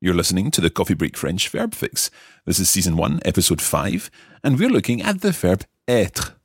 You're listening to the Coffee Break French Verb Fix. This is season 1, episode 5, and we're looking at the verb être.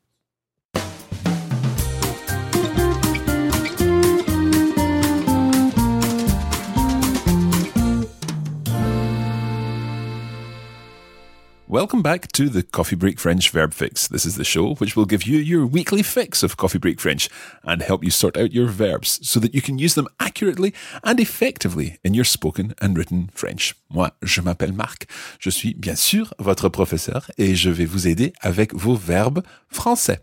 Welcome back to the Coffee Break French Verb Fix. This is the show which will give you your weekly fix of Coffee Break French and help you sort out your verbs so that you can use them accurately and effectively in your spoken and written French. Moi, je m'appelle Marc. Je suis bien sûr votre professeur et je vais vous aider avec vos verbes français.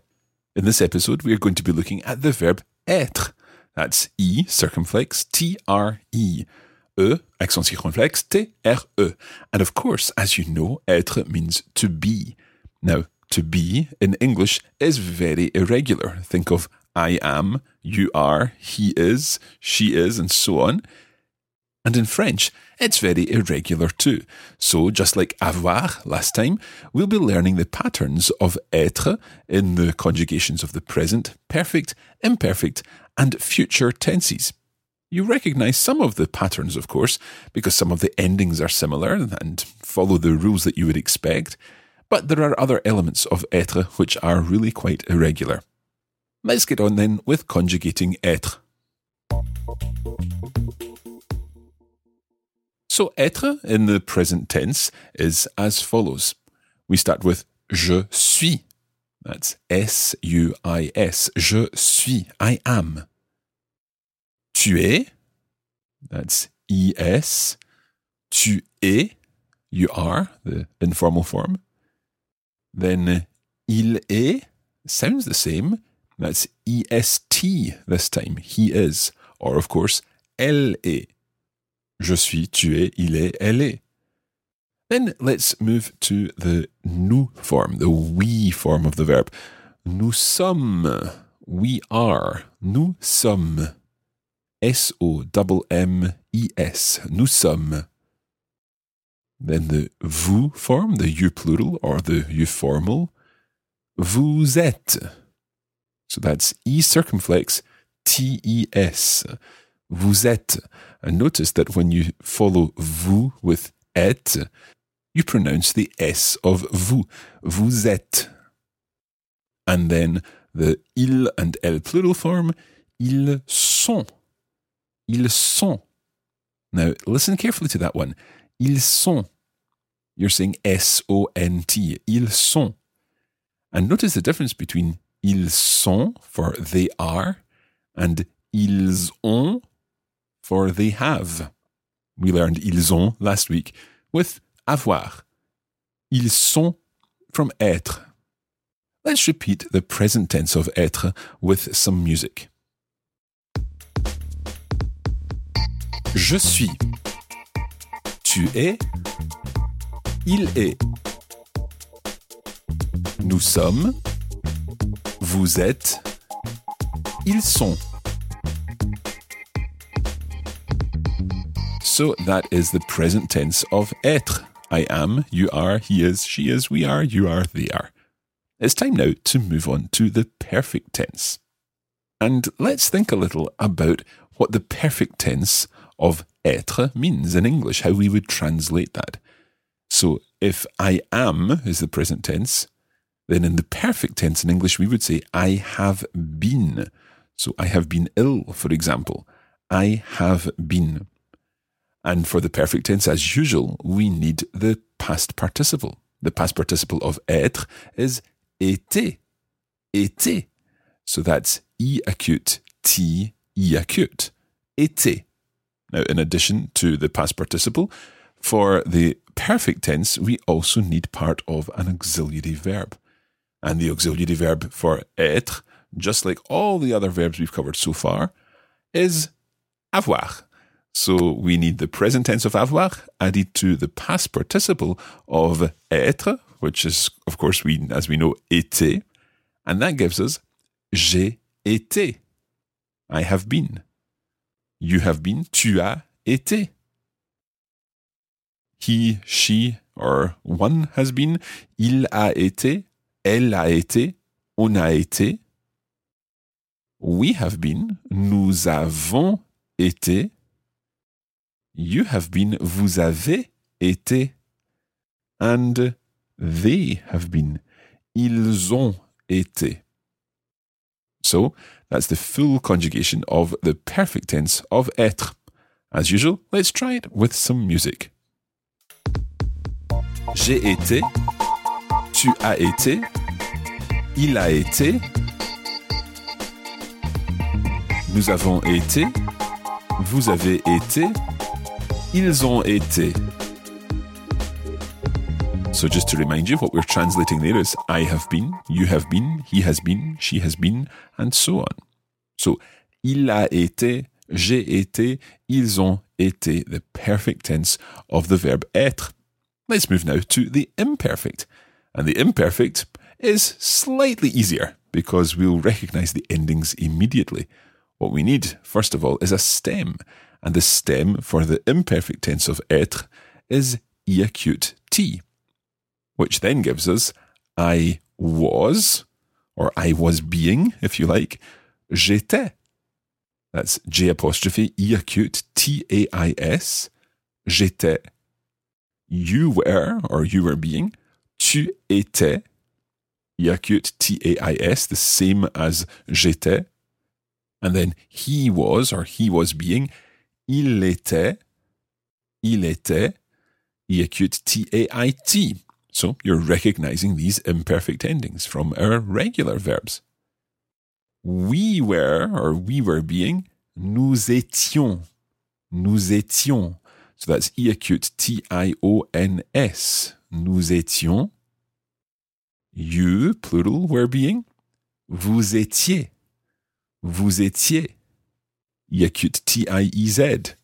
In this episode, we are going to be looking at the verb être. That's E circumflex T R E. E, accent circonflexe, T-R-E. And of course, as you know, être means to be. Now, to be in English is very irregular. Think of I am, you are, he is, she is, and so on. And in French, it's very irregular too. So, just like avoir last time, we'll be learning the patterns of être in the conjugations of the present, perfect, imperfect, and future tenses. You recognize some of the patterns, of course, because some of the endings are similar and follow the rules that you would expect, but there are other elements of être which are really quite irregular. Let's get on then with conjugating être. So, être in the present tense is as follows. We start with je suis. That's S U I S. Je suis. I am. Tu es, that's es. Tu es, you are, the informal form. Then il est sounds the same. That's est this time. He is. Or, of course, elle est. Je suis, tu es, il est, elle est. Then let's move to the nous form, the we form of the verb. Nous sommes. We are. Nous sommes. S-O-M-M-E-S. Nous sommes. Then the vous form, the you plural or the you formal. Vous êtes. So that's E circumflex T-E-S. Vous êtes. And notice that when you follow vous with et, you pronounce the S of vous. Vous êtes. And then the il and elle plural form, ils sont. Ils sont. Now, listen carefully to that one. Ils sont. You're saying S O N T. Ils sont. And notice the difference between ils sont for they are and ils ont for they have. We learned ils ont last week with avoir. Ils sont from être. Let's repeat the present tense of être with some music. Je suis. Tu es. Il est. Nous sommes. Vous êtes. Ils sont. So that is the present tense of être. I am, you are, he is, she is, we are, you are, they are. It's time now to move on to the perfect tense. And let's think a little about what the perfect tense of être means in English, how we would translate that. So if I am is the present tense, then in the perfect tense in English, we would say I have been. So I have been ill, for example. I have been. And for the perfect tense, as usual, we need the past participle. The past participle of être is été. Été. So that's E acute, T, E acute. Été. Now, in addition to the past participle, for the perfect tense, we also need part of an auxiliary verb. And the auxiliary verb for être, just like all the other verbs we've covered so far, is avoir. So we need the present tense of avoir added to the past participle of être, which is, of course, we, as we know, été. And that gives us j'ai été. I have been. You have been. Tu as été. He, she, or one has been. Il a été. Elle a été. On a été. We have been. Nous avons été. You have been. Vous avez été. And they have been. Ils ont été. So that's the full conjugation of the perfect tense of être. As usual, let's try it with some music. J'ai été, tu as été, il a été, nous avons été, vous avez été, ils ont été. So, just to remind you, what we're translating there is I have been, you have been, he has been, she has been, and so on. So, il a été, j'ai été, ils ont été, the perfect tense of the verb être. Let's move now to the imperfect. And the imperfect is slightly easier because we'll recognize the endings immediately. What we need, first of all, is a stem. And the stem for the imperfect tense of être is e acute t which then gives us I was, or I was being, if you like, j'étais. That's J apostrophe E acute T A I S. J'étais. You were, or you were being. Tu étais. E acute T A I S, the same as j'étais. And then he was, or he was being. Il était. Il était. E acute T A I T. So you're recognizing these imperfect endings from our regular verbs. We were, or we were being, nous étions. Nous étions. So that's E acute T I O N S. Nous étions. You, plural, were being. Vous étiez. Vous étiez. E acute T I E Z.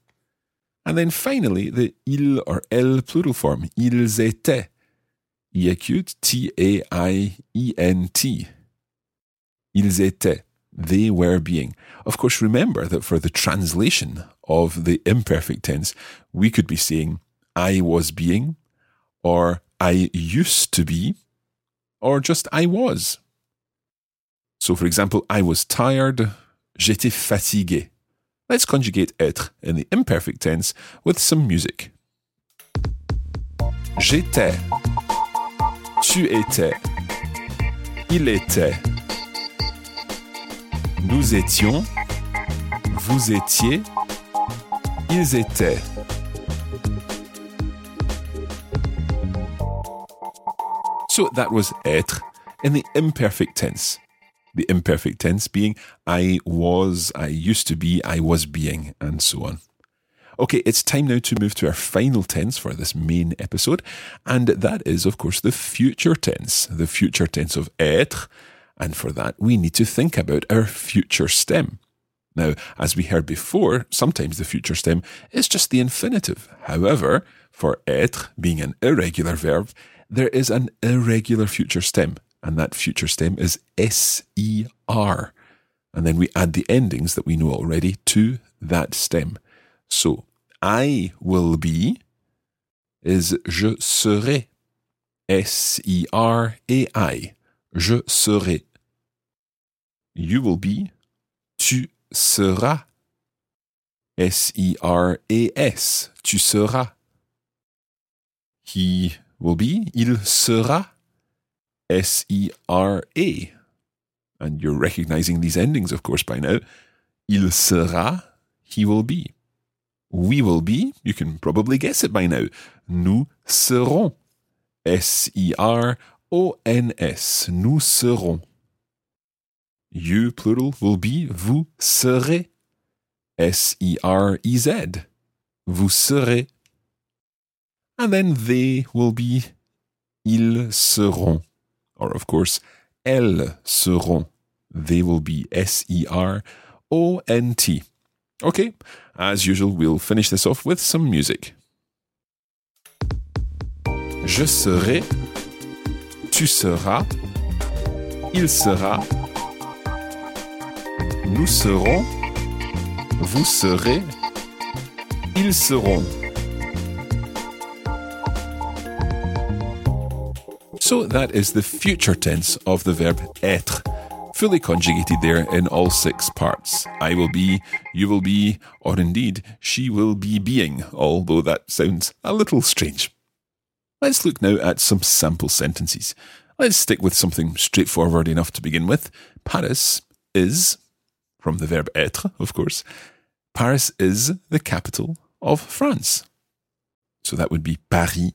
And then finally, the il or elle plural form. Ils étaient. Acute T A I E N T. Ils étaient. They were being. Of course, remember that for the translation of the imperfect tense, we could be saying, I was being, or I used to be, or just I was. So, for example, I was tired, j'étais fatigué. Let's conjugate être in the imperfect tense with some music. J'étais. Tu étais. Il était. Nous étions. Vous étiez. Ils étaient. So that was être in the imperfect tense. The imperfect tense being I was, I used to be, I was being, and so on. Okay, it's time now to move to our final tense for this main episode, and that is, of course, the future tense, the future tense of être. And for that, we need to think about our future stem. Now, as we heard before, sometimes the future stem is just the infinitive. However, for être being an irregular verb, there is an irregular future stem, and that future stem is SER. And then we add the endings that we know already to that stem. So, I will be is je serai. S-E-R-A-I. Je serai. You will be. Tu seras. S-E-R-A-S. Tu seras. He will be. Il sera. S-E-R-A. And you're recognizing these endings, of course, by now. Il sera. he will be. We will be, you can probably guess it by now. Nous serons. S-E-R-O-N-S. Nous serons. You, plural, will be vous serez. S-E-R-E-Z. Vous serez. And then they will be ils seront. Or, of course, elles seront. They will be S E R O N T. Okay, as usual, we'll finish this off with some music. Je serai, tu seras, il sera, nous serons, vous serez, ils seront. So that is the future tense of the verb être, fully conjugated there in all six parts. I will be, you will be, or indeed, she will be being, although that sounds a little strange. Let's look now at some sample sentences. Let's stick with something straightforward enough to begin with. Paris is, from the verb être, of course, Paris is the capital of France. So that would be Paris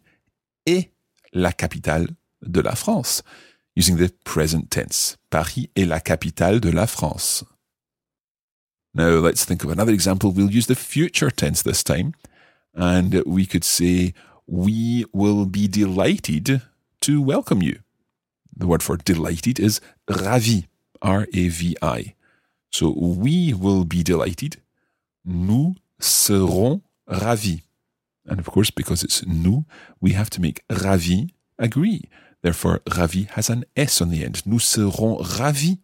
est la capitale de la France, using the present tense. Paris est la capitale de la France. Now let's think of another example. We'll use the future tense this time, and we could say, We will be delighted to welcome you. The word for delighted is ravi, R A V I. So we will be delighted. Nous serons ravis. And of course, because it's nous, we have to make ravi agree. Therefore, ravi has an S on the end. Nous serons ravis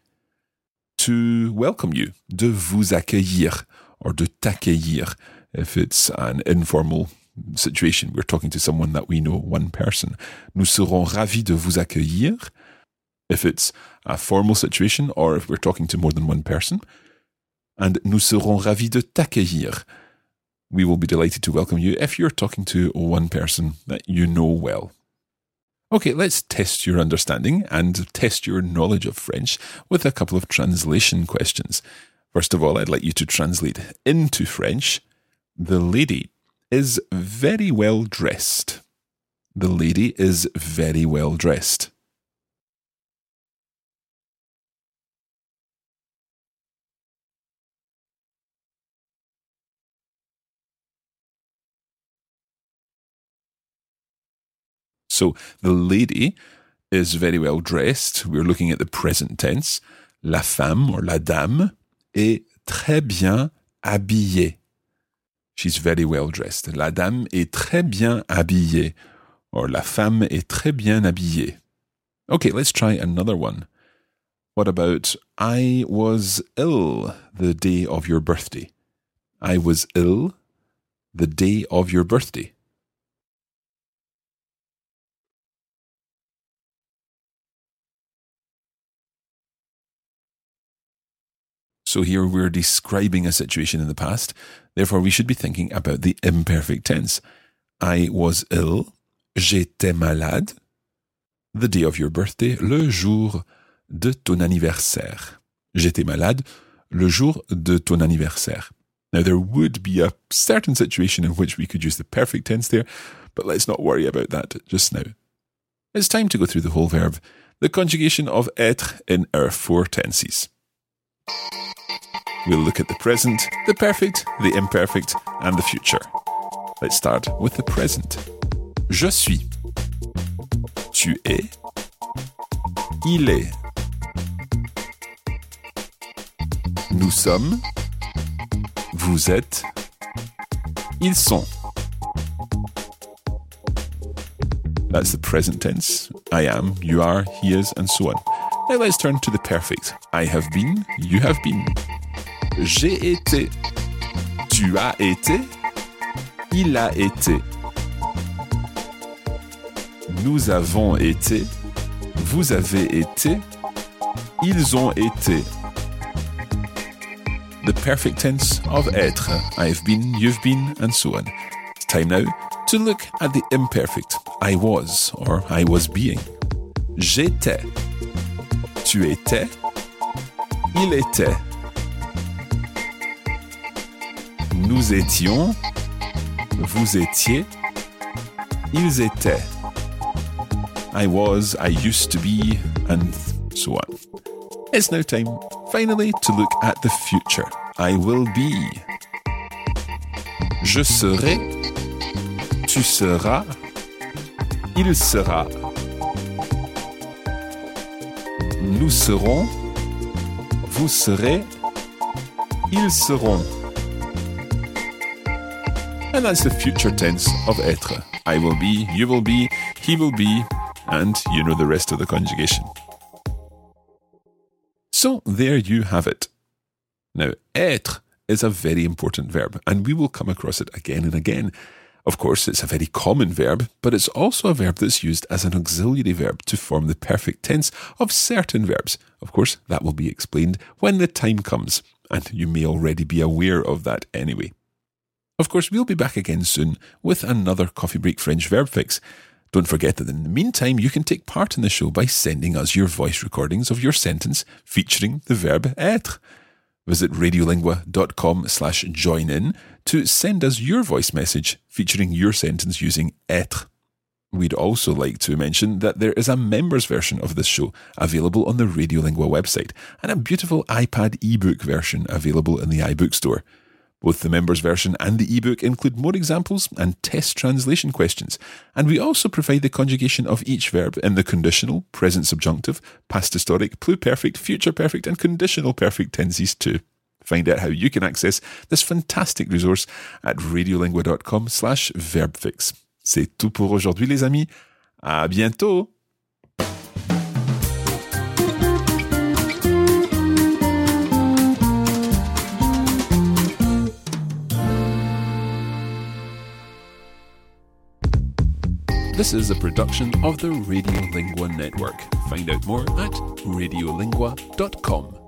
to welcome you, de vous accueillir, or de t'accueillir if it's an informal situation. We're talking to someone that we know, one person. Nous serons ravis de vous accueillir if it's a formal situation or if we're talking to more than one person. And nous serons ravis de t'accueillir. We will be delighted to welcome you if you're talking to one person that you know well. Okay, let's test your understanding and test your knowledge of French with a couple of translation questions. First of all, I'd like you to translate into French The lady is very well dressed. The lady is very well dressed. So the lady is very well dressed. We're looking at the present tense. La femme or la dame est très bien habillée. She's very well dressed. La dame est très bien habillée. Or la femme est très bien habillée. Okay, let's try another one. What about I was ill the day of your birthday? I was ill the day of your birthday. So here we're describing a situation in the past. Therefore, we should be thinking about the imperfect tense. I was ill. J'étais malade. The day of your birthday. Le jour de ton anniversaire. J'étais malade. Le jour de ton anniversaire. Now, there would be a certain situation in which we could use the perfect tense there, but let's not worry about that just now. It's time to go through the whole verb, the conjugation of être in our four tenses. We'll look at the present, the perfect, the imperfect, and the future. Let's start with the present. Je suis. Tu es. Il est. Nous sommes. Vous êtes. Ils sont. That's the present tense. I am, you are, he is, and so on. Now let's turn to the perfect. I have been, you have been. J'ai été. Tu as été. Il a été. Nous avons été. Vous avez été. Ils ont été. The perfect tense of être. I've been, you've been, and so on. It's time now to look at the imperfect. I was, or I was being. J'étais. Tu étais. Il était. Nous étions. Vous étiez. Ils étaient. I was, I used to be, and so on. It's now time, finally, to look at the future. I will be. Je serai. Tu seras. Il sera. Nous serons. Vous serez. Ils seront. And that's the future tense of être. I will be, you will be, he will be, and you know the rest of the conjugation. So there you have it. Now, être is a very important verb, and we will come across it again and again. Of course, it's a very common verb, but it's also a verb that's used as an auxiliary verb to form the perfect tense of certain verbs. Of course, that will be explained when the time comes, and you may already be aware of that anyway. Of course, we'll be back again soon with another Coffee Break French verb fix. Don't forget that in the meantime, you can take part in the show by sending us your voice recordings of your sentence featuring the verb être. Visit radiolingua.com slash join in to send us your voice message featuring your sentence using être. We'd also like to mention that there is a members version of this show available on the Radiolingua website and a beautiful iPad ebook version available in the iBook store. Both the members version and the ebook include more examples and test translation questions, and we also provide the conjugation of each verb in the conditional, present subjunctive, past historic, pluperfect, future perfect, and conditional perfect tenses too. Find out how you can access this fantastic resource at radiolingua.com slash verbfix. C'est tout pour aujourd'hui les amis. À bientôt! This is a production of the Radiolingua Network. Find out more at radiolingua.com.